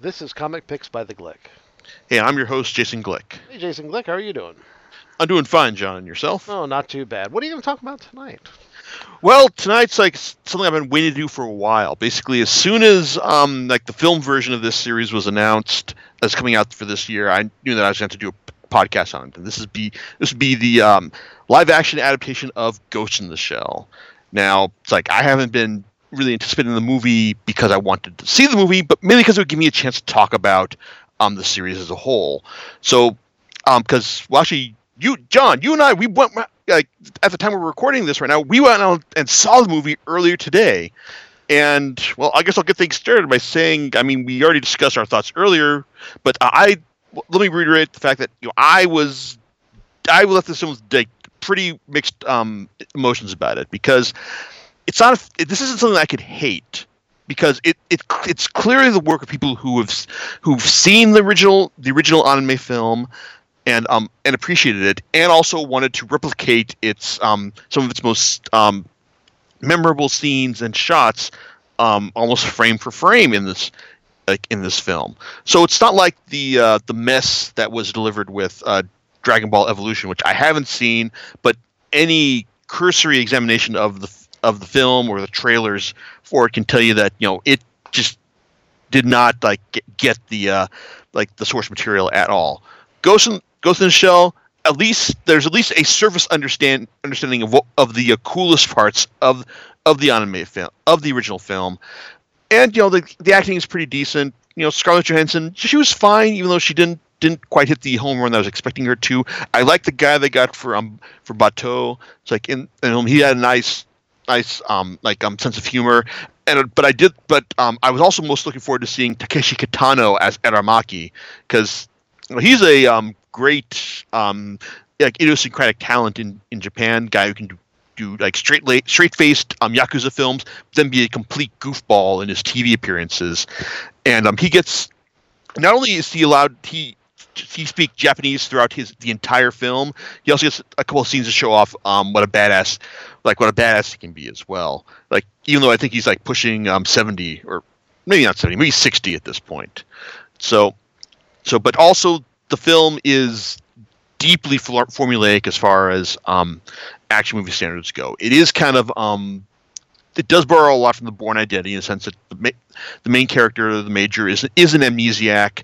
This is Comic Picks by the Glick. Hey, I'm your host, Jason Glick. Hey, Jason Glick, how are you doing? I'm doing fine, John. And yourself? Oh, not too bad. What are you going to talk about tonight? Well, tonight's like something I've been waiting to do for a while. Basically, as soon as um, like the film version of this series was announced as coming out for this year, I knew that I was going to have to do a podcast on it. And this is be this would be the um, live action adaptation of Ghost in the Shell. Now, it's like I haven't been really anticipating the movie because I wanted to see the movie, but mainly because it would give me a chance to talk about um, the series as a whole. So, because um, well, actually, you, John, you and I, we went like at the time we're recording this right now, we went out and saw the movie earlier today. And well, I guess I'll get things started by saying, I mean, we already discussed our thoughts earlier, but I let me reiterate the fact that you know I was I left this film with like, pretty mixed um, emotions about it because it's not a, this isn't something I could hate because it, it it's clearly the work of people who have who've seen the original the original anime film and um and appreciated it, and also wanted to replicate its um some of its most um memorable scenes and shots um almost frame for frame in this like in this film. So it's not like the uh, the mess that was delivered with uh, Dragon Ball Evolution, which I haven't seen, but any cursory examination of the of the film or the trailers for it can tell you that you know it just did not like get the uh, like the source material at all. Ghost in Ghost in the Shell. At least there's at least a surface understand understanding of what, of the uh, coolest parts of of the anime film of the original film, and you know the the acting is pretty decent. You know Scarlett Johansson, she was fine, even though she didn't didn't quite hit the home run that I was expecting her to. I like the guy they got for um for Batou. It's like in, in he had a nice nice um like um sense of humor. And but I did but um I was also most looking forward to seeing Takeshi Kitano as Aramaki because he's a um great um like idiosyncratic talent in in Japan guy who can do do like straight straight faced um, yakuza films, then be a complete goofball in his TV appearances, and um, he gets not only is he allowed he he speak Japanese throughout his the entire film. He also gets a couple of scenes to show off um, what a badass like what a badass he can be as well. Like even though I think he's like pushing um, seventy or maybe not seventy, maybe sixty at this point. So so but also the film is deeply formulaic as far as um, action movie standards go. It is kind of um, it does borrow a lot from the Bourne Identity in the sense that the, ma- the main character, the major, is is an amnesiac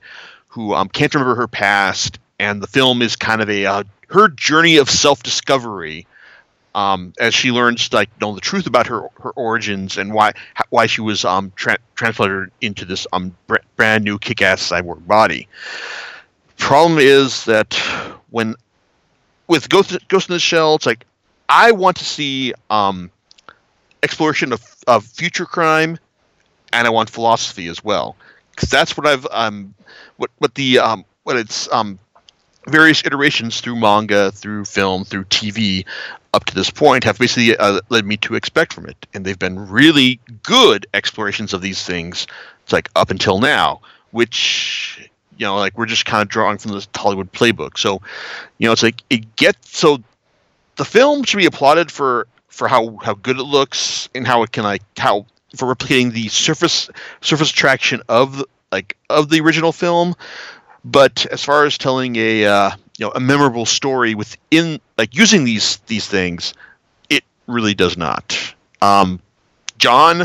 who um, can't remember her past, and the film is kind of a uh, her journey of self discovery. Um, as she learns like know the truth about her her origins and why why she was um, tra- into this um, br- brand new kick ass cyborg body. Problem is that when with Ghost, Ghost in the Shell, it's like I want to see um, exploration of, of future crime, and I want philosophy as well, because that's what I've um, what what the um, what it's um, various iterations through manga, through film, through TV, up to this point have basically uh, led me to expect from it, and they've been really good explorations of these things. It's like up until now, which you know, like we're just kind of drawing from the Hollywood playbook. So, you know, it's like it gets so the film should be applauded for for how how good it looks and how it can like how for replicating the surface surface attraction of like of the original film. But as far as telling a uh, you know a memorable story within like using these these things, it really does not. Um, John,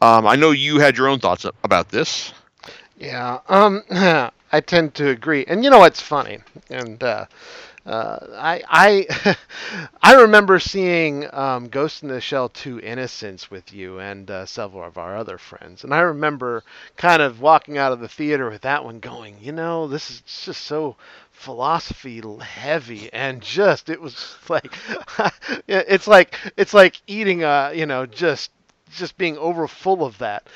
um, I know you had your own thoughts about this. Yeah, um, I tend to agree. And you know what's funny? And uh, uh, I I I remember seeing um, Ghost in the Shell 2 Innocence with you and uh, several of our other friends, and I remember kind of walking out of the theater with that one, going, you know, this is just so philosophy heavy and just it was like it's like it's like eating a you know just just being over full of that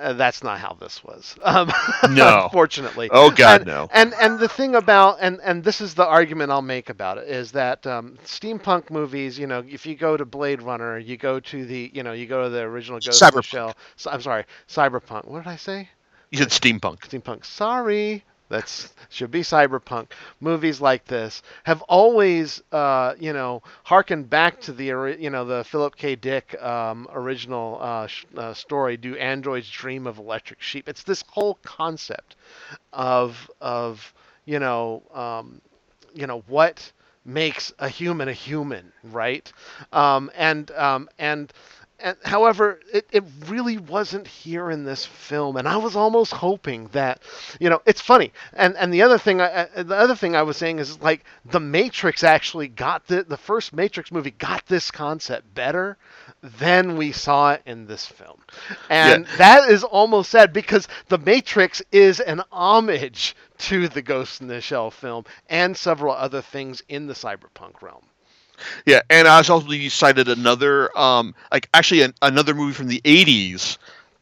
uh, that's not how this was. Um, no, unfortunately. Oh God, and, no. And and the thing about and and this is the argument I'll make about it is that um, steampunk movies, you know, if you go to Blade Runner, you go to the, you know, you go to the original Ghost Cyberpunk. Shell. So, I'm sorry, Cyberpunk. What did I say? You said steampunk. Steampunk. Sorry. That's should be cyberpunk. Movies like this have always, uh, you know, harkened back to the, you know, the Philip K. Dick um, original uh, sh- uh, story. Do androids dream of electric sheep? It's this whole concept of of you know, um, you know what makes a human a human, right? Um, and um, and and however, it, it really wasn't here in this film, and I was almost hoping that, you know, it's funny. And and the other thing, I, uh, the other thing I was saying is like the Matrix actually got the the first Matrix movie got this concept better than we saw it in this film, and yeah. that is almost sad because the Matrix is an homage to the Ghost in the Shell film and several other things in the cyberpunk realm. Yeah, and I was also cited another, um, like actually an, another movie from the '80s,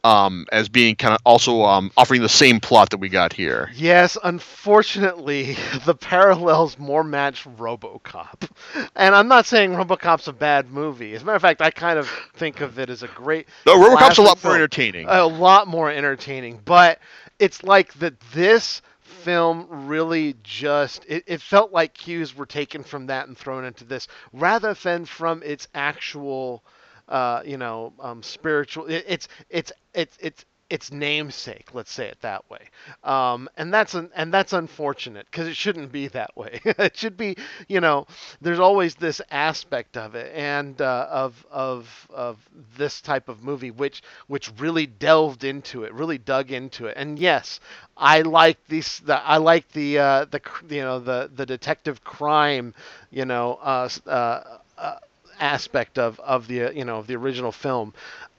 um, as being kind of also um, offering the same plot that we got here. Yes, unfortunately, the parallels more match RoboCop, and I'm not saying RoboCop's a bad movie. As a matter of fact, I kind of think of it as a great. No, RoboCop's a lot film. more entertaining. A lot more entertaining, but it's like that. This film really just it, it, felt like cues were taken from that and thrown into this rather than from its actual uh, you know um, spiritual it, it's it's it's it's its namesake. Let's say it that way. Um, and that's an, and that's unfortunate because it shouldn't be that way. it should be, you know, there's always this aspect of it and uh, of of of this type of movie which which really delved into it, really dug into it. And yes, I like these. The, I like the uh, the you know the the detective crime, you know. Uh, uh, uh aspect of of the you know of the original film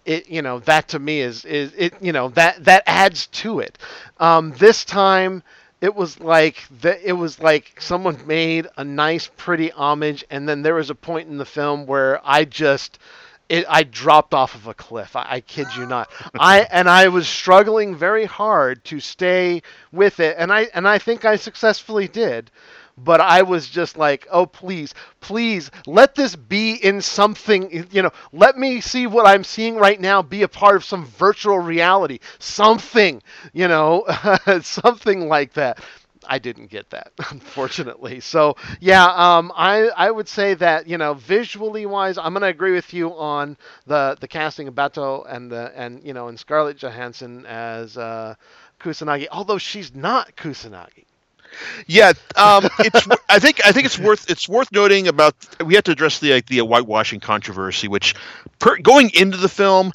it you know that to me is is it you know that that adds to it. Um, this time it was like the, it was like someone made a nice pretty homage and then there was a point in the film where I just it, I dropped off of a cliff. I, I kid you not. I and I was struggling very hard to stay with it, and I and I think I successfully did but I was just like, oh, please, please, let this be in something, you know, let me see what I'm seeing right now be a part of some virtual reality, something, you know, something like that. I didn't get that, unfortunately. So yeah, um, I I would say that you know visually wise, I'm gonna agree with you on the the casting of Batou and the and you know and Scarlett Johansson as uh, Kusanagi, although she's not Kusanagi. Yeah, um, it's. I think. I think it's worth. It's worth noting about. We have to address the like, the whitewashing controversy, which, per, going into the film,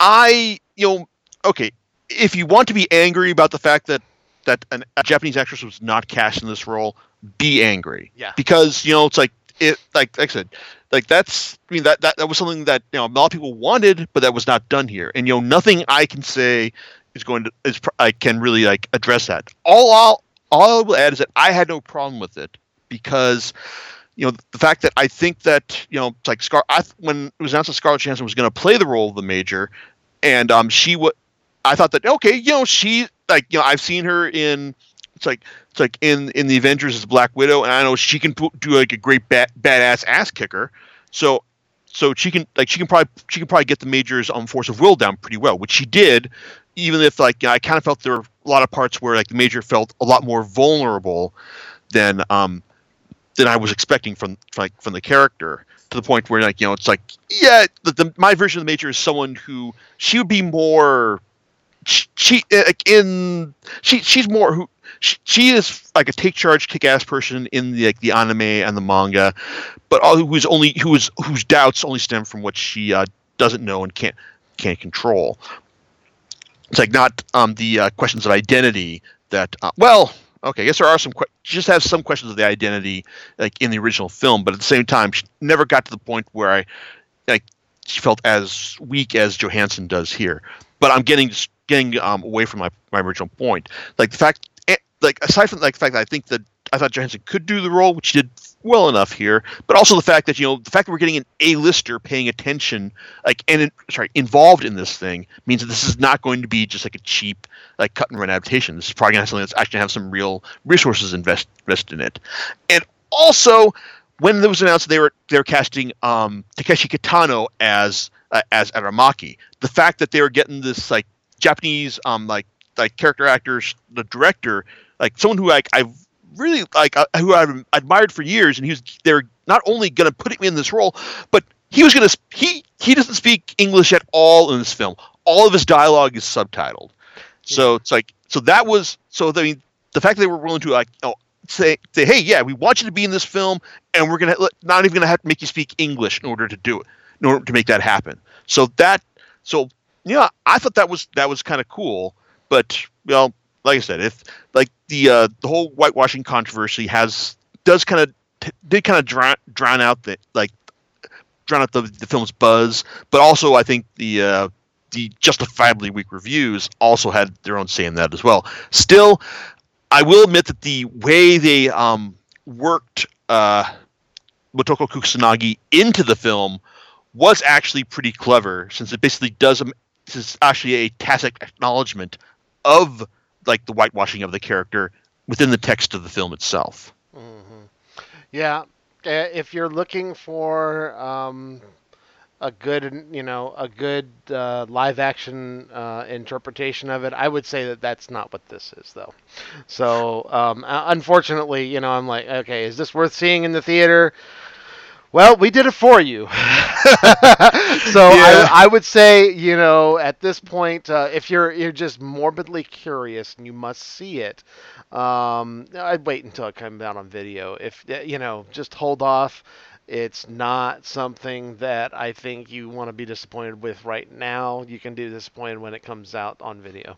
I you know okay, if you want to be angry about the fact that that an, a Japanese actress was not cast in this role, be angry. Yeah. Because you know it's like it like, like I said, like that's I mean that, that that was something that you know a lot of people wanted, but that was not done here. And you know nothing I can say is going to is I can really like address that. All all all I will add is that I had no problem with it because you know the fact that I think that you know it's like Scar I, when it was announced that Scarlett Johansson was going to play the role of the Major, and um she would I thought that okay you know she like you know I've seen her in it's like it's like in in the Avengers as Black Widow and I know she can do like a great bat, badass ass kicker. So so she can like she can probably she can probably get the Major's um force of will down pretty well which she did even if like you know, I kind of felt there were a lot of parts where like the major felt a lot more vulnerable than um than I was expecting from like from the character to the point where like you know it's like yeah the, the my version of the major is someone who she would be more she, she like in she she's more who she, she is like a take charge kick ass person in the like the anime and the manga but all who's only who's whose doubts only stem from what she uh, doesn't know and can't can't control it's like not um, the uh, questions of identity that uh, well okay i guess there are some que- just have some questions of the identity like in the original film but at the same time she never got to the point where i like she felt as weak as johansson does here. But i'm getting getting um, away from my, my original point. Like the fact eh, like aside from like the fact that i think that i thought johansson could do the role which he did well enough here, but also the fact that you know the fact that we're getting an A-lister paying attention, like and sorry, involved in this thing means that this is not going to be just like a cheap like cut and run adaptation. This is probably going to have something that's actually have some real resources invest invest in it, and also when it was announced they were they were casting um, Takeshi Kitano as uh, as Aramaki, the fact that they were getting this like Japanese um like like character actors, the director like someone who like I've really like uh, who I've admired for years, and he was they're not only going to put me in this role, but he was going to he he doesn't speak English at all in this film. All of his dialogue is subtitled, so it's like so that was so I mean the fact that they were willing to like you know, say say hey yeah we want you to be in this film and we're gonna not even gonna have to make you speak English in order to do it in order to make that happen. So that so yeah I thought that was that was kind of cool, but well like I said if like the uh, the whole whitewashing controversy has does kind of t- did kind of drown drown out the like drown out the, the film's buzz, but also I think the uh, the justifiably weak reviews also had their own say in that as well. Still, I will admit that the way they um, worked uh, Motoko Kusanagi into the film was actually pretty clever, since it basically does this is actually a tacit acknowledgement of like the whitewashing of the character within the text of the film itself. Mm-hmm. Yeah, if you're looking for um, a good, you know, a good uh, live action uh, interpretation of it, I would say that that's not what this is, though. So, um, unfortunately, you know, I'm like, okay, is this worth seeing in the theater? Well, we did it for you. so yeah. I, I, would say, you know, at this point, uh, if you're you're just morbidly curious and you must see it, um, I'd wait until it comes out on video. If you know, just hold off. It's not something that I think you want to be disappointed with right now. You can be disappointed when it comes out on video.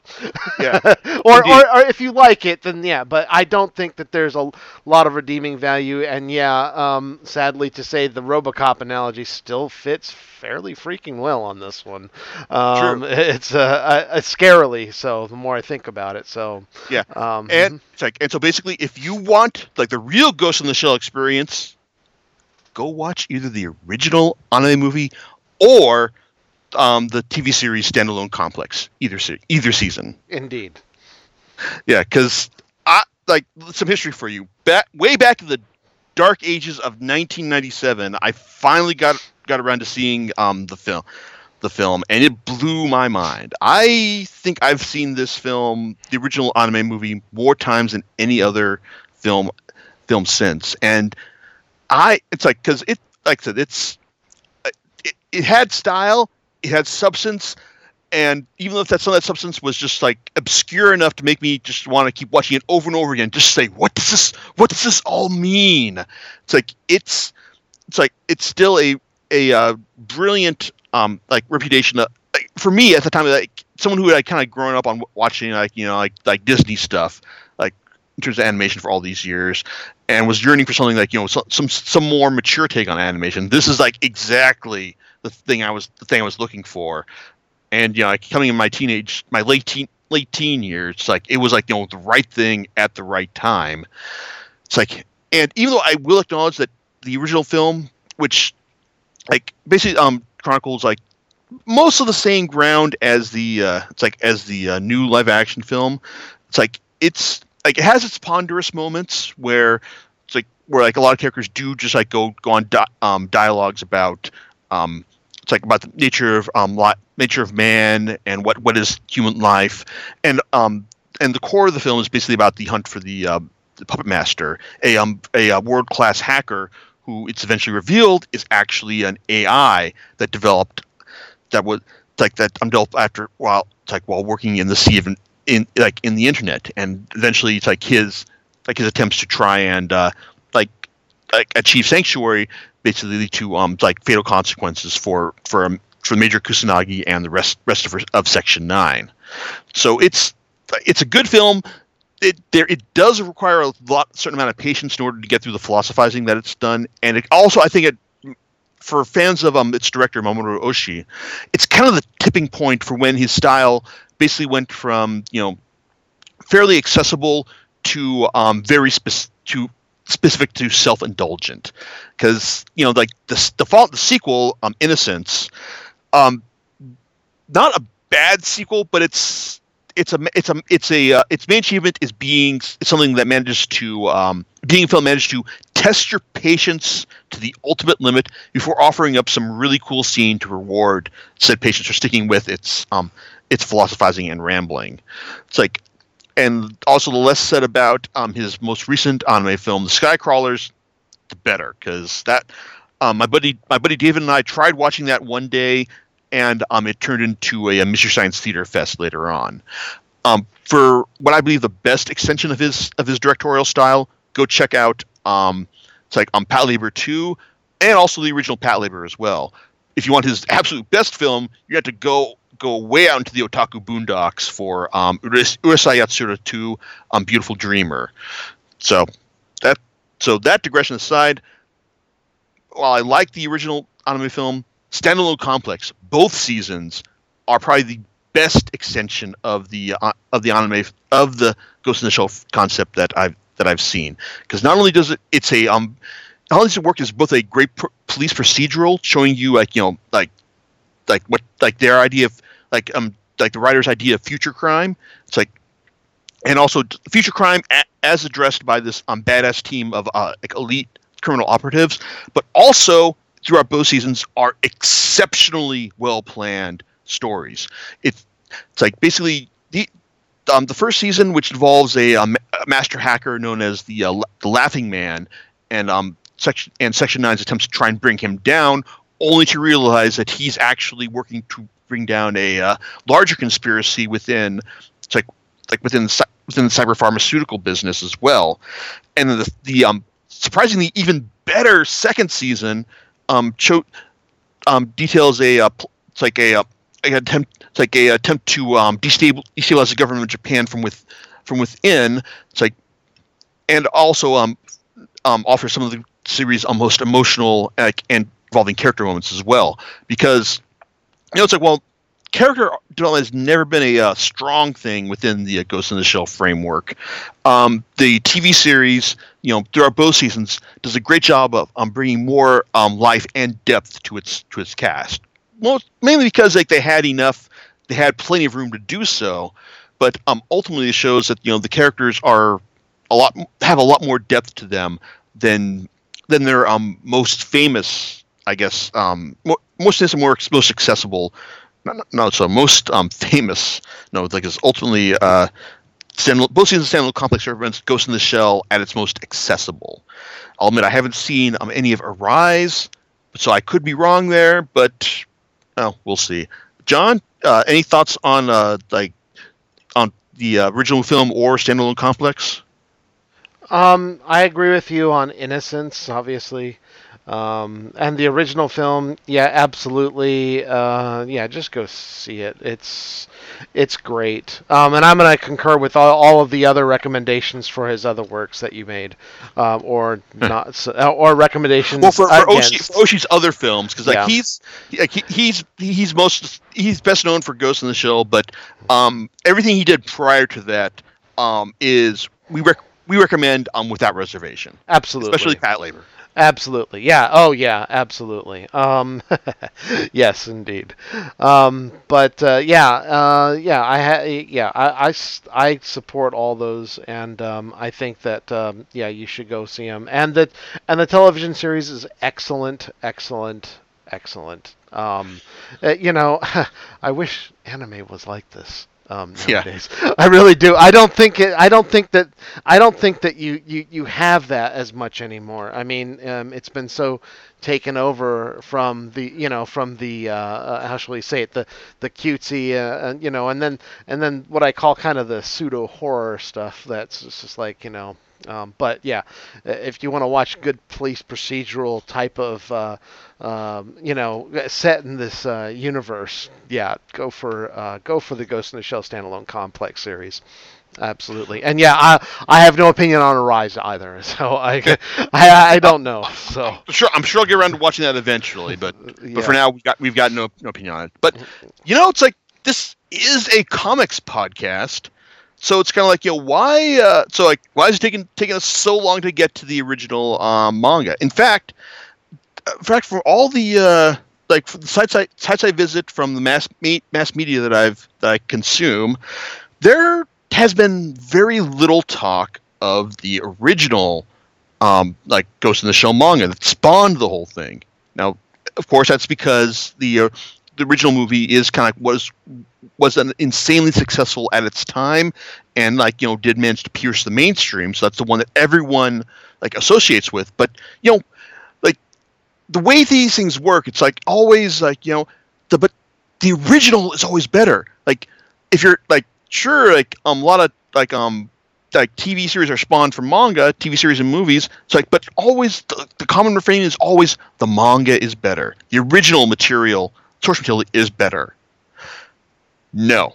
Yeah. or, or, or if you like it, then yeah. But I don't think that there's a lot of redeeming value. And yeah, um, sadly to say, the RoboCop analogy still fits fairly freaking well on this one. Um, True. It's uh, uh, scarily so. The more I think about it, so yeah. Um, and mm-hmm. it's like, and so basically, if you want like the real Ghost in the Shell experience go watch either the original anime movie or um, the TV series standalone complex either se- either season. Indeed. Yeah, because I like some history for you. Back way back in the dark ages of 1997, I finally got got around to seeing um, the film, the film, and it blew my mind. I think I've seen this film, the original anime movie, more times than any other film film since, and I it's like because it like I said it's it, it had style, it had substance, and even if that some of that substance was just like obscure enough to make me just want to keep watching it over and over again, just say what does this what does this all mean? It's like it's it's like it's still a a uh, brilliant um like reputation uh, for me at the time like someone who had kind of grown up on watching like you know like like Disney stuff like in terms of animation for all these years and was yearning for something like you know some some, more mature take on animation. This is like exactly the thing I was the thing I was looking for, and you know, like coming in my teenage, my late teen late teen years, like it was like you know the right thing at the right time. It's like, and even though I will acknowledge that the original film, which like basically um chronicles like most of the same ground as the uh, it's like as the uh, new live action film. It's like it's like it has its ponderous moments where it's like where like a lot of characters do just like go go on di- um, dialogues about um, it's like about the nature of um, li- nature of man and what what is human life. And um and the core of the film is basically about the hunt for the, uh, the puppet master a um a, a world class hacker who it's eventually revealed is actually an AI that developed that was like that um, developed after while like while working in the sea of in like in the internet, and eventually it's like his like his attempts to try and uh, like like achieve sanctuary basically lead to um like fatal consequences for for um, for Major Kusanagi and the rest rest of, of Section Nine. So it's it's a good film. It there it does require a lot certain amount of patience in order to get through the philosophizing that it's done, and it also I think it for fans of um its director Mamoru Oshii, it's kind of the tipping point for when his style basically went from you know fairly accessible to um, very specific to specific to self-indulgent. Because you know like the default the sequel um innocence um not a bad sequel but it's it's a it's a it's a uh, its main achievement is being something that manages to um, being film managed to test your patience to the ultimate limit before offering up some really cool scene to reward said patience for sticking with its um its philosophizing and rambling. It's like and also the less said about um, his most recent anime film, The Skycrawlers, the better, because that um, my buddy my buddy David and I tried watching that one day, and um, it turned into a, a Mystery Science Theater fest later on. Um, for what I believe the best extension of his of his directorial style, go check out um, it's like um, Patlabor two, and also the original Patlabor as well. If you want his absolute best film, you have to go go way out into the otaku boondocks for um, Urusei Yatsura 2, um, Beautiful Dreamer. So that so that digression aside, while I like the original anime film, standalone complex, both seasons are probably the best extension of the uh, of the anime of the Ghost in the Shell concept that I've that I've seen. Because not only does it it's a um not only does it work as both a great police procedural, showing you like you know like like what like their idea of like um like the writer's idea of future crime. It's like and also future crime as addressed by this um badass team of uh like elite criminal operatives, but also throughout both seasons are exceptionally well planned stories. It's it's like basically the um, the first season, which involves a, um, master hacker known as the uh, the Laughing Man, and um section and Section Nine's attempts to try and bring him down, only to realize that he's actually working to bring down a uh, larger conspiracy within like like within the, within the cyber pharmaceutical business as well, and the the um surprisingly even better second season um, cho- um details a uh, it's like a, uh, a attempt it's like a attempt to um, destabilize, the government of Japan from with from within. It's like and also um um offer some of the series' almost emotional uh, and involving character moments as well because you know it's like well character development has never been a uh, strong thing within the uh, Ghost in the Shell framework. Um, the TV series, you know, throughout both seasons, does a great job of um, bringing more um, life and depth to its to its cast. Most mainly because like they had enough, they had plenty of room to do so. But um, ultimately, it shows that you know the characters are a lot have a lot more depth to them than than their um, most famous, I guess, um, most things are more most accessible not, not so most um, famous no like is ultimately uh stand, both seasons of standalone complex represents Ghost in the Shell at its most accessible. I'll admit I haven't seen um, any of Arise, so I could be wrong there, but oh, we'll see. John, uh, any thoughts on uh, like on the uh, original film or standalone complex? Um, I agree with you on Innocence, obviously. Um, and the original film, yeah, absolutely. Uh, yeah, just go see it. It's it's great. Um, and I'm going to concur with all, all, of the other recommendations for his other works that you made, um, or not, uh, or recommendations. Well, for, for, Oshii, for Oshii's other films, because like yeah. he's like, he, he's he's most he's best known for Ghost in the Shell, but um, everything he did prior to that um, is we rec- we recommend um, without reservation. Absolutely, especially Patlabor. Absolutely. Yeah. Oh, yeah. Absolutely. Um, yes, indeed. Um, but uh, yeah, uh, yeah. I ha- yeah. I, I, I support all those, and um, I think that um, yeah, you should go see them. And that and the television series is excellent, excellent, excellent. Um, uh, you know, I wish anime was like this um, nowadays. Yeah. I really do. I don't think it. I don't think that. I don't think that you you you have that as much anymore. I mean, um, it's been so taken over from the you know from the uh, uh, how shall we say it the the cutesy uh, and you know and then and then what I call kind of the pseudo horror stuff that's just like you know um, but yeah, if you want to watch good police procedural type of, uh, um, you know, set in this uh, universe, yeah, go for uh, go for the Ghost in the Shell standalone complex series. Absolutely, and yeah, I I have no opinion on Arise either, so I I, I don't know. So I'm sure I'm sure I'll get around to watching that eventually, but yeah. but for now we've got we've got no, no opinion on it. But you know, it's like this is a comics podcast so it's kind of like you know why uh, so like why is it taking taking us so long to get to the original um, manga? In fact uh, in fact for all the uh, like the sites I sites I visit from the mass me- mass media that I've that I consume there has been very little talk of the original um, like Ghost in the Shell manga that spawned the whole thing. Now of course that's because the uh, the original movie is kind of was was an insanely successful at its time, and like you know did manage to pierce the mainstream. So that's the one that everyone like associates with. But you know, like the way these things work, it's like always like you know the but the original is always better. Like if you're like sure like um, a lot of like um like TV series are spawned from manga, TV series and movies. It's like, but always the, the common refrain is always the manga is better. The original material, source material, is better. No,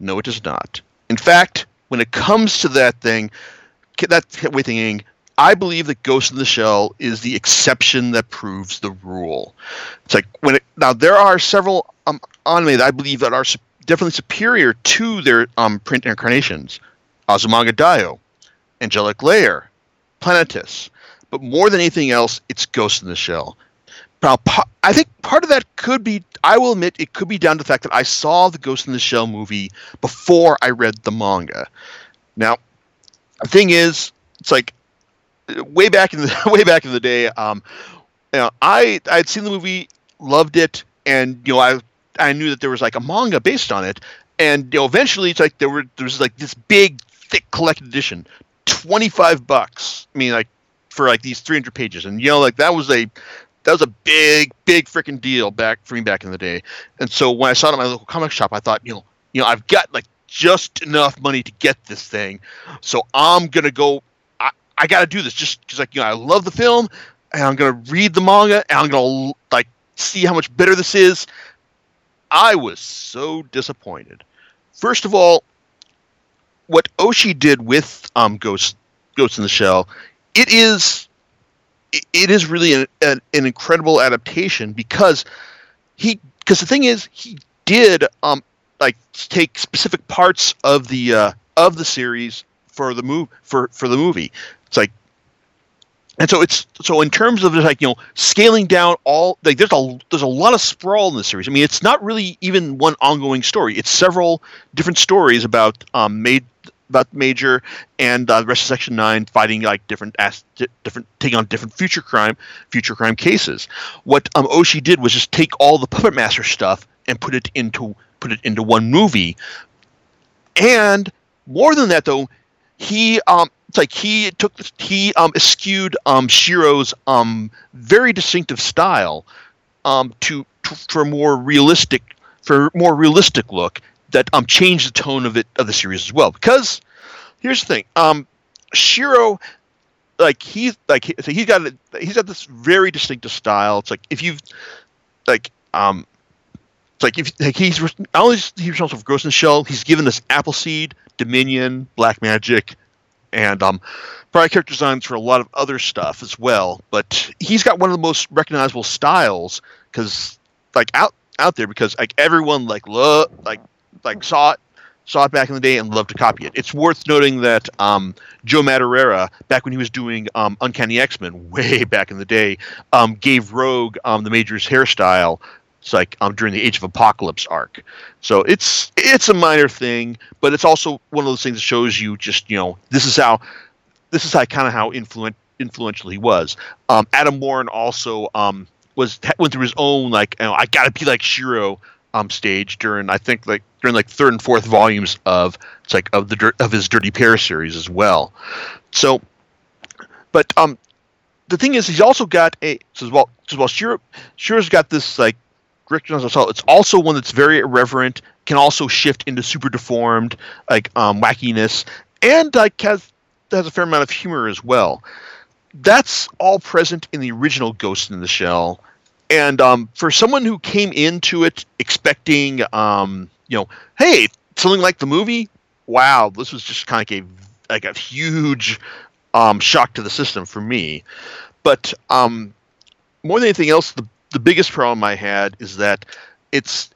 no, it does not. In fact, when it comes to that thing, that way thinking, I believe that Ghost in the Shell is the exception that proves the rule. It's like when it, now there are several um, anime that I believe that are su- definitely superior to their um, print incarnations. Azumanga Daioh, Angelic Layer, Planetes. But more than anything else, it's Ghost in the Shell. Now, I think part of that could be, I will admit, it could be down to the fact that I saw the Ghost in the Shell movie before I read the manga. Now, the thing is, it's like way back in the way back in the day. Um, you know, I I had seen the movie, loved it, and you know, I I knew that there was like a manga based on it, and you know, eventually it's like there were there was like this big thick collected edition, twenty five bucks. I mean, like for like these three hundred pages, and you know, like that was a that was a big big freaking deal back for me back in the day. And so when I saw it at my local comic shop, I thought, you know, you know, I've got like just enough money to get this thing, so I'm gonna go. I, I got to do this just because like you know I love the film, and I'm gonna read the manga, and I'm gonna like see how much better this is. I was so disappointed. First of all, what Oshii did with um, Ghost Ghost in the Shell, it is it is really an, an, an incredible adaptation because he because the thing is he did um like take specific parts of the uh, of the series for the move for for the movie. It's like and so it's so in terms of like you know scaling down all like there's a there's a lot of sprawl in the series. I mean, it's not really even one ongoing story. It's several different stories about um, made about Major and uh, the rest of Section Nine fighting like different as, different taking on different future crime future crime cases. What um, Oshii did was just take all the Puppet Master stuff and put it into put it into one movie. And more than that, though, he um it's like he took he um eschewed um Shirow's um very distinctive style um to, to for more realistic for a more realistic look that um changed the tone of it of the series as well. Because here's the thing, um, Shirow, like he's like he, so he's got a, he's got this very distinctive style. It's like if you've like um. It's like if like he's not only he's responsible for Ghost Shell, he's given us Appleseed, Dominion, Black Magic, and um, probably character designs for a lot of other stuff as well. But he's got one of the most recognizable styles because like out out there because like everyone like look like like saw it saw it back in the day and loved to copy it. It's worth noting that um, Joe Madureira, back when he was doing um, Uncanny X Men, way back in the day, um, gave Rogue um, the Major's hairstyle. It's like um, during the Age of Apocalypse arc. So it's it's a minor thing, but it's also one of those things that shows you just you know this is how this is how kind of how influent influential he was. Um, Adam Warren also was went through his own like you know, I got to be like Shirow um, stage during I think like during like third and fourth volumes of it's like of the of his Dirty Pair series as well. So, but um, the thing is, he's also got a so well so well Shirow Shirow's got this like it's also one that's very irreverent, can also shift into super deformed like um, wackiness, and like has has a fair amount of humor as well. That's all present in the original Ghost in the Shell and um, for someone who came into it expecting, um, you know, hey, something like the movie, wow, this was just kind of like a like a huge um, shock to the system for me. But um, more than anything else, the the biggest problem I had is that it's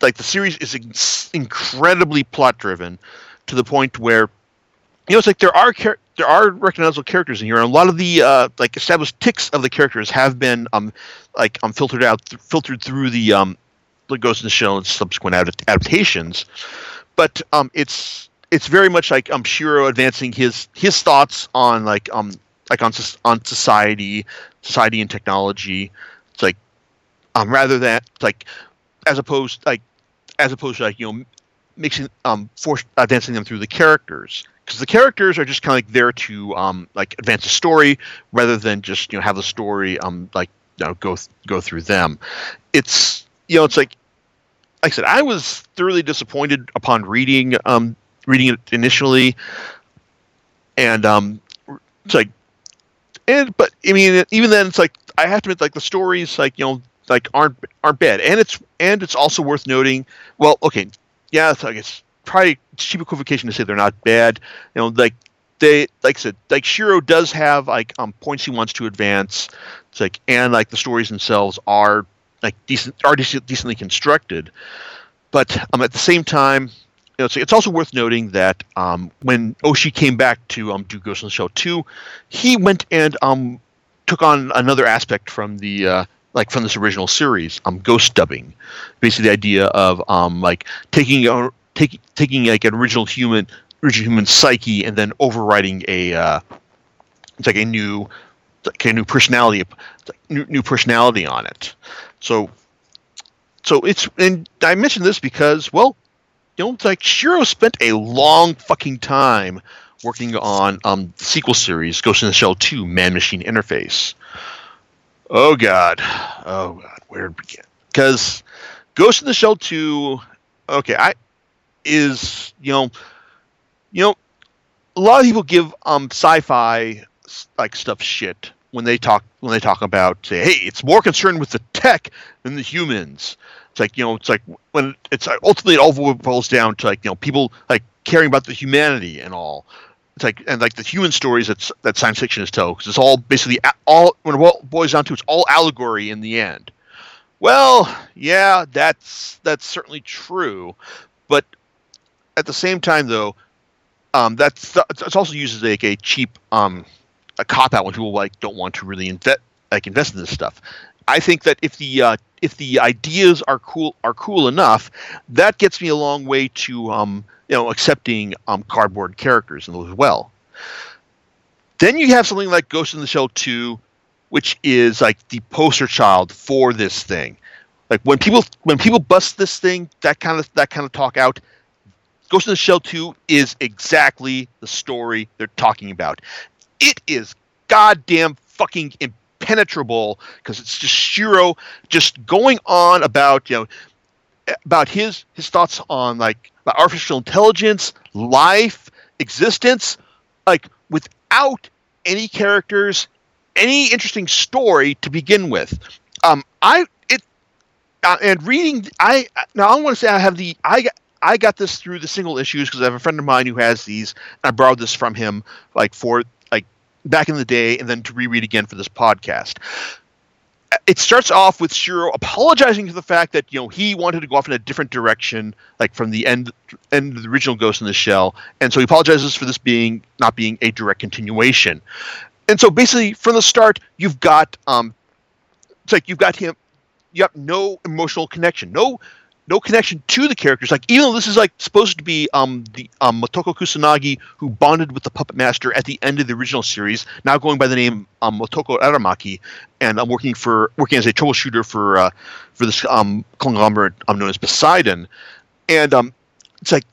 like the series is incredibly plot driven to the point where you know it's like there are char- there are recognizable characters in here and a lot of the uh, like established ticks of the characters have been um, like um filtered out th- filtered through the um the Ghost in the Shell and subsequent ad- adaptations, but um it's it's very much like um Shirow advancing his his thoughts on like um like on on society society and technology. It's like um rather than like as opposed like as opposed to like you know mixing um force advancing them through the characters because the characters are just kind of like there to um like advance the story rather than just you know have the story um like you know go th- go through them. It's you know it's like like I said I was thoroughly disappointed upon reading um reading it initially, and um it's like and but I mean even then it's like I have to admit like the stories like you know like aren't aren't bad and it's and it's also worth noting well okay yeah it's, I guess probably cheap equivocation to say they're not bad. You know like they like I said like Shirow does have like um points he wants to advance. It's like and like the stories themselves are like decent are decent, decently constructed. But um at the same time you know, it's, it's also worth noting that um, when Oshii came back to um, do Ghost in the Shell 2, he went and um, took on another aspect from the uh, like from this original series, um, ghost dubbing. Basically, the idea of um, like taking taking taking like an original human original human psyche and then overriding a uh, it's like a new like a new personality new, new personality on it. So so it's and I mentioned this because well you know, like Shirow spent a long fucking time working on um sequel series, Ghost in the Shell 2 Man Machine Interface. Oh god. Oh god, where to begin? Because Ghost in the Shell 2, okay, I is, you know, you know, a lot of people give um sci-fi like stuff shit when they talk when they talk about say, hey, it's more concerned with the tech than the humans. It's like you know, it's like when it's like ultimately it all boils down to like you know people like caring about the humanity and all. It's like and like the human stories that that science fiction is told because it's all basically all when it boils down to it's all allegory in the end. Well, yeah, that's that's certainly true, but at the same time though, um, that's it's also used as like a cheap um a cop out when people like don't want to really invest like invest in this stuff. I think that if the uh, if the ideas are cool are cool enough, that gets me a long way to um, you know accepting um, cardboard characters as well. Then you have something like Ghost in the Shell 2, which is like the poster child for this thing. Like when people when people bust this thing, that kind of that kind of talk out, Ghost in the Shell 2 is exactly the story they're talking about. It is goddamn fucking impenetrable because it's just Shirow just going on about you know about his his thoughts on like artificial intelligence, life, existence, like without any characters, any interesting story to begin with. Um, I it uh, and reading I now I want to say I have the I I got this through the single issues because I have a friend of mine who has these. And I borrowed this from him like for like back in the day and then to reread again for this podcast. It starts off with Shirow apologizing for the fact that you know he wanted to go off in a different direction, like from the end end of the original Ghost in the Shell, and so he apologizes for this being not being a direct continuation. And so basically, from the start, you've got um, it's like you've got him, you have no emotional connection, no no connection to the characters. Like even though this is like supposed to be um the um Motoko Kusanagi who bonded with the puppet master at the end of the original series, now going by the name um, Motoko Aramaki, and I'm working for working as a troubleshooter for uh, for this um conglomerate um, known as Poseidon, and um it's like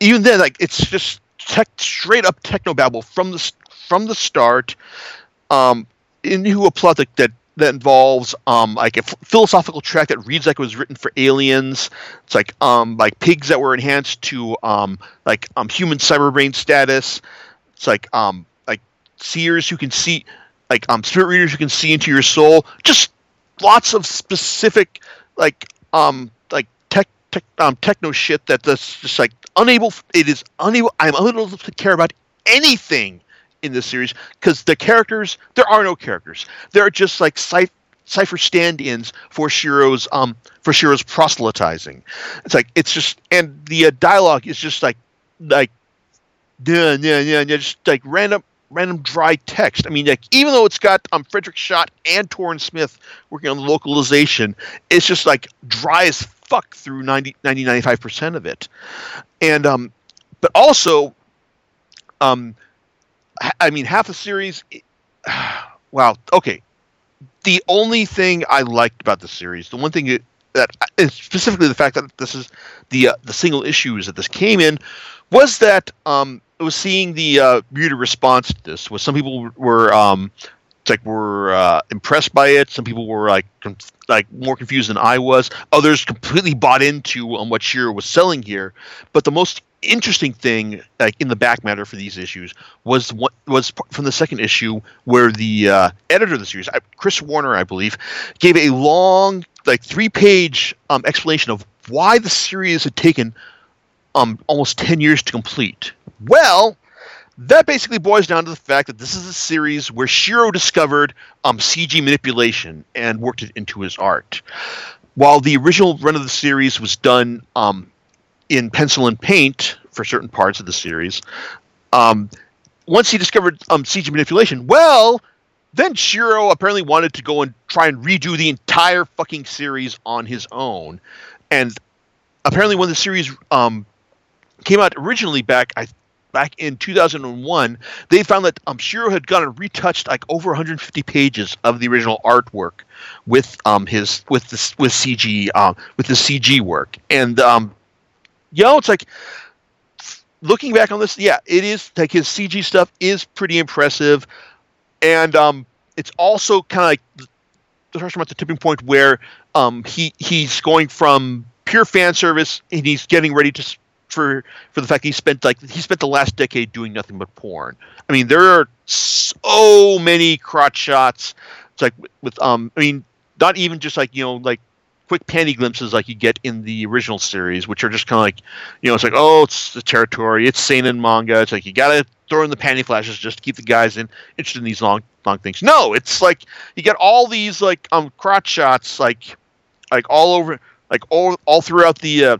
even then like it's just tech, straight up techno babble from the from the start, um into a plot that, that that involves um, like a f- philosophical tract that reads like it was written for aliens. It's like um, like pigs that were enhanced to um, like um, human cyberbrain status. It's like um, like seers who can see, like um, spirit readers who can see into your soul. Just lots of specific like um, like tech, tech um, techno shit that that's just like unable. It is unable. I'm unable to care about anything in this series because the characters there are no characters. They're just like cipher stand-ins for Shirow's um for Shirow's proselytizing. It's like it's just and the uh, dialogue is just like like yeah yeah yeah yeah just like random random dry text. I mean, like even though it's got um Frederik Schodt and Toren Smith working on the localization, it's just like dry as fuck through 90 90 95% of it. And um but also um I mean, half the series. Wow. Okay. The only thing I liked about the series, the one thing that that specifically the fact that this is the uh, the single issues that this came in was that um, it was seeing the uh, reader response to this. Was some people were um, like were uh, impressed by it. Some people were like like more confused than I was. Others completely bought into um, what Shirow was selling here. But the most interesting thing, like in the back matter for these issues, was what was from the second issue where the uh, editor of the series, Chris Warner, I believe, gave a long, like three page um, explanation of why the series had taken um, almost ten years to complete. Well, that basically boils down to the fact that this is a series where Shirow discovered um, CG manipulation and worked it into his art. While the original run of the series was done um, in pencil and paint for certain parts of the series, um, once he discovered um, CG manipulation, well, then Shirow apparently wanted to go and try and redo the entire fucking series on his own. And apparently, when the series um, came out originally back, I back in 2001, they found that um, Shirow had gone and retouched like over 150 pages of the original artwork with um his with this with CG um with the CG work, and um, you know, it's like looking back on this, yeah, it is like his CG stuff is pretty impressive, and um, it's also kind of like the tipping point where um he he's going from pure fan service and he's getting ready to for for the fact he spent like he spent the last decade doing nothing but porn. I mean, there are so many crotch shots. It's like with um, I mean, not even just like you know like quick panty glimpses like you get in the original series, which are just kind of like, you know, it's like, oh, it's the territory, it's seinen manga. It's like you gotta throw in the panty flashes just to keep the guys in interested in these long, long things. No, it's like you get all these like um crotch shots like, like all over, like all all throughout the uh,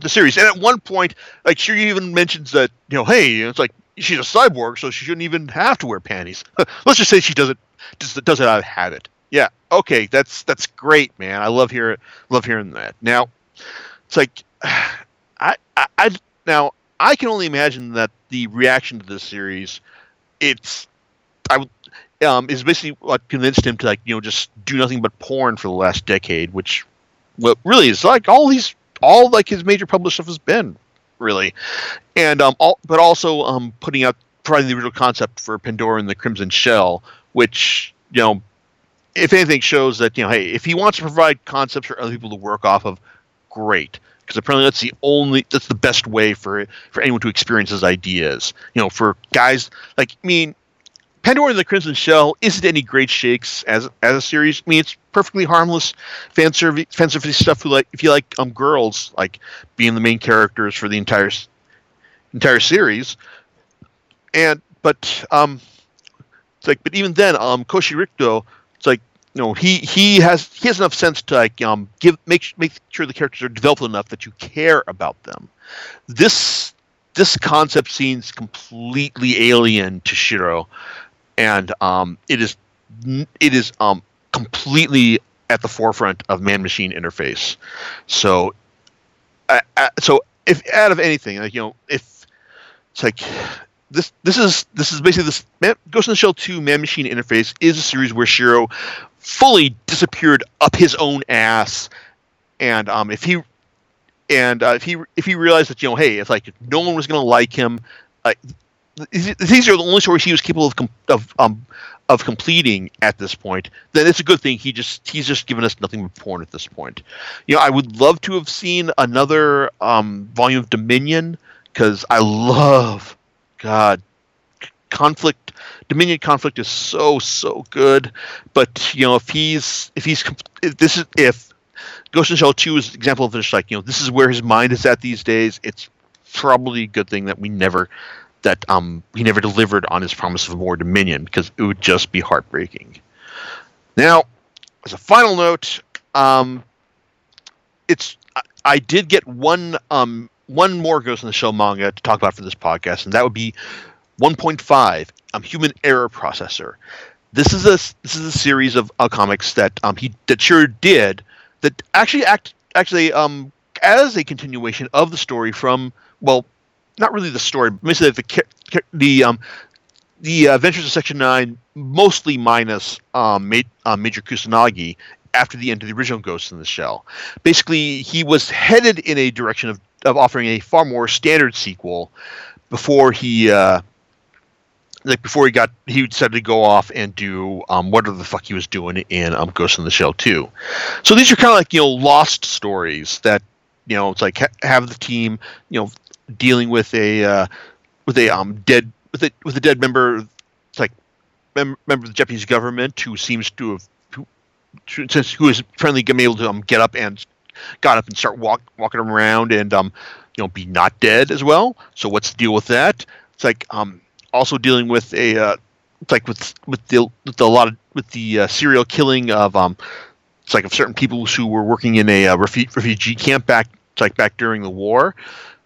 the series. And at one point, like she even mentions that you know, hey, it's like she's a cyborg, so she shouldn't even have to wear panties. Let's just say she doesn't does does it out of habit. Yeah, okay, that's that's great, man. I love hearing love hearing that. Now, it's like I, I, I now I can only imagine that the reaction to this series, it's I um, is basically what convinced him to like you know just do nothing but porn for the last decade, which what really is like all these all like his major published stuff has been really, and um, all, but also um, putting out providing the original concept for Pandora and the Crimson Shell, which you know, if anything, shows that you know, hey, if he wants to provide concepts for other people to work off of, great, because apparently that's the only that's the best way for for anyone to experience his ideas. You know, for guys like I mean, Pandora and the Crimson Shell isn't any great shakes as as a series. I mean, it's perfectly harmless fan service fan service stuff. Who like if you like um girls like being the main characters for the entire entire series, and but um, like but even then um Koshi Rikudo, it's like you know he he has he has enough sense to like um give make make sure the characters are developed enough that you care about them. This this concept seems completely alien to Shirow and um, it is it is um, completely at the forefront of man machine interface. So, uh, so if out of anything, like you know, if it's like this this is this is basically this Ghost in the Shell 2 man machine interface is a series where Shirow fully disappeared up his own ass, and um, if he and uh, if he if he realized that you know, hey, if like no one was gonna like him, these are the only stories he was capable of of um, of completing at this point, then it's a good thing. He just he's just given us nothing but porn at this point. You know, I would love to have seen another um, volume of Dominion because I love God conflict. Dominion conflict is so so good, but you know if he's if he's if this is if Ghost in Shell Two is an example of this, like you know this is where his mind is at these days. It's probably a good thing that we never that um, he never delivered on his promise of more Dominion because it would just be heartbreaking. Now, as a final note, um, it's I, I, did get one um, one more Ghost in the Shell manga to talk about for this podcast, and that would be 1.5 um, Human Error Processor. This is a this is a series of uh, comics that um, he that sure did that actually act actually um, as a continuation of the story from well not really the story, but basically the the um the Adventures of Section Nine, mostly minus um, Ma- uh, Major Kusanagi, after the end of the original Ghost in the Shell. Basically, he was headed in a direction of, of offering a far more standard sequel before he uh, like before he got he decided to go off and do um, whatever the fuck he was doing in um, Ghost in the Shell 2. So these are kind of like you know lost stories that you know it's like ha- have the team you know dealing with a uh, with a um dead with a with a dead member it's like mem- member of the Japanese government who seems to have who, who is been able to um, get up and got up and start walk, walking around and um you know be not dead as well. So what's the deal with that? It's like um also dealing with a uh, it's like with with the with the, a lot of with the uh, serial killing of um it's like of certain people who were working in a uh, refu- refugee camp back it's like back during the war.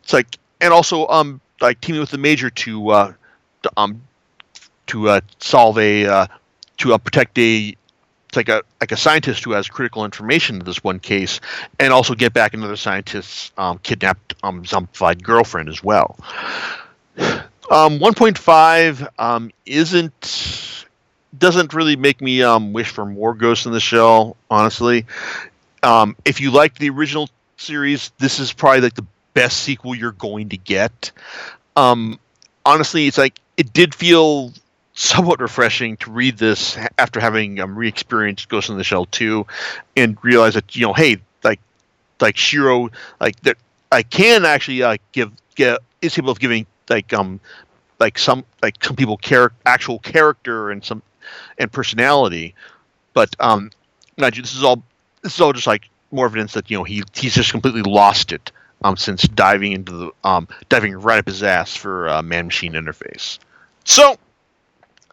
It's like and also um like teaming with the major to uh to, um to uh, solve a uh, to uh, protect a it's like a like a scientist who has critical information in this one case, and also get back another scientist's um, kidnapped um, zombified girlfriend as well. Um, 1.5 um, isn't doesn't really make me um, wish for more Ghost in the Shell. Honestly, um, if you liked the original series, this is probably like the best sequel you're going to get. Honestly, it's like it did feel somewhat refreshing to read this after having um, re-experienced Ghost in the Shell 2 and realize that you know, hey, like like Shirow, like that I can actually uh, give get is capable of giving like um like some like some people care actual character and some and personality, but um, this is all this is all just like more evidence that you know he he's just completely lost it um since diving into the um diving right up his ass for uh, man machine interface. So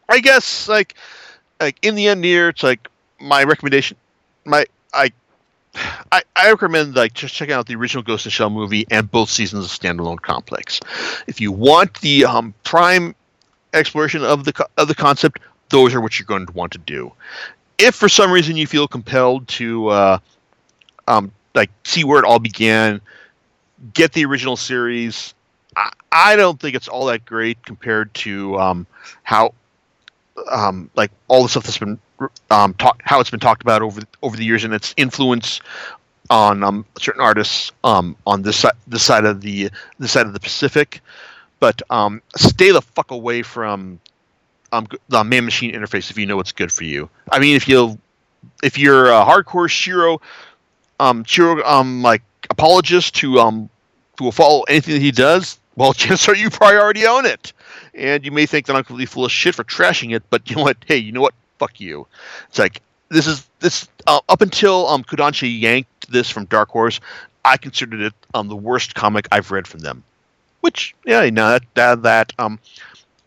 I guess like like in the end here it's like my recommendation my I I, I recommend like just checking out the original Ghost in the Shell movie and both seasons of Standalone Complex. If you want the um, prime exploration of the of the concept, those are what you're going to want to do. If for some reason you feel compelled to uh, um, like see where it all began, get the original series. I, I don't think it's all that great compared to um, how um, like all the stuff that's been um, talk, how it's been talked about over over the years and its influence on um, certain artists um, on this side this side of the this side of the Pacific. But um, stay the fuck away from um, the man machine interface if you know what's good for you. I mean, if you if you're a hardcore Shirow Shirow like apologist who who will follow anything that he does, well, chances are you probably already own it and you may think that I'm completely full of shit for trashing it, but you know what? Hey, you know what? Fuck you. It's like this is this uh, up until um Kodansha yanked this from Dark Horse, I considered it um the worst comic I've read from them. Which yeah, no, that that, that um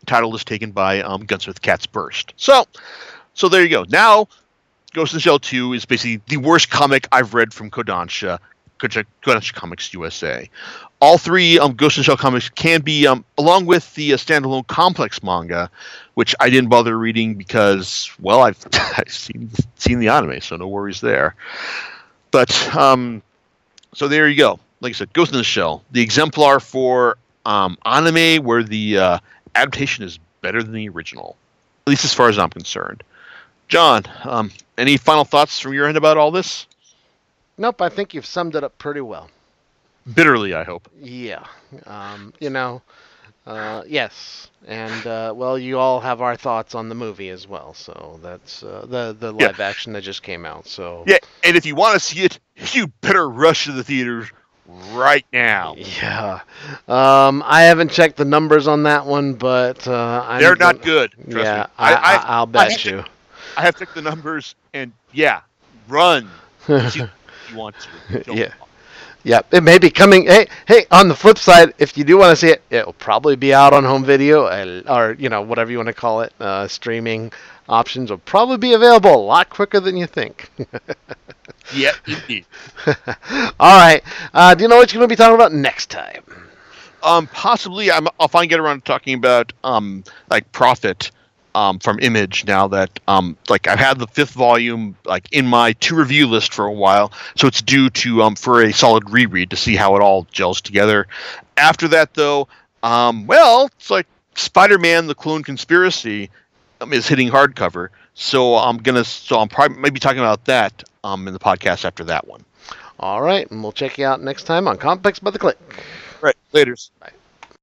title is taken by um Gunsmith Cat's Burst. So so there you go. Now Ghost in the Shell 2 is basically the worst comic I've read from Kodansha Kodansha Comics USA. All three um, Ghost in the Shell comics can be, um, along with the uh, standalone complex manga, which I didn't bother reading because, well, I've, I've seen seen the anime, so no worries there. But um, so there you go. Like I said, Ghost in the Shell, the exemplar for um, anime where the uh, adaptation is better than the original, at least as far as I'm concerned. John, um, any final thoughts from your end about all this? Nope, I think you've summed it up pretty well. Bitterly, I hope. Yeah. Um, you know, uh, yes. And, uh, well, you all have our thoughts on the movie as well. So that's uh, the, the live yeah. action that just came out. So Yeah, and if you want to see it, you better rush to the theaters right now. Yeah. Um, I haven't checked the numbers on that one, but uh, they're not good. yeah, I, I, will bet I you. To, I have checked the numbers, and yeah, run you want to. Don't yeah. Yeah, it may be coming. Hey, hey. On the flip side, if you do want to see it, it'll probably be out on home video and, or you know whatever you want to call it. Uh, streaming options will probably be available a lot quicker than you think. yeah, indeed. All right. Uh, do you know what you're going to be talking about next time? Um, possibly. I'm, I'll finally get around to talking about um, like Prophet um, from Image now that um, like I've had the fifth volume like in my to review list for a while, so it's due to um, for a solid reread to see how it all gels together. After that, though, um, well, it's like Spider-Man: The Clone Conspiracy um, is hitting hardcover. So I'm gonna so I'm probably maybe talking about that um in the podcast after that one. All right, and we'll check you out next time on Comics by the Click. Right. Later's. Bye.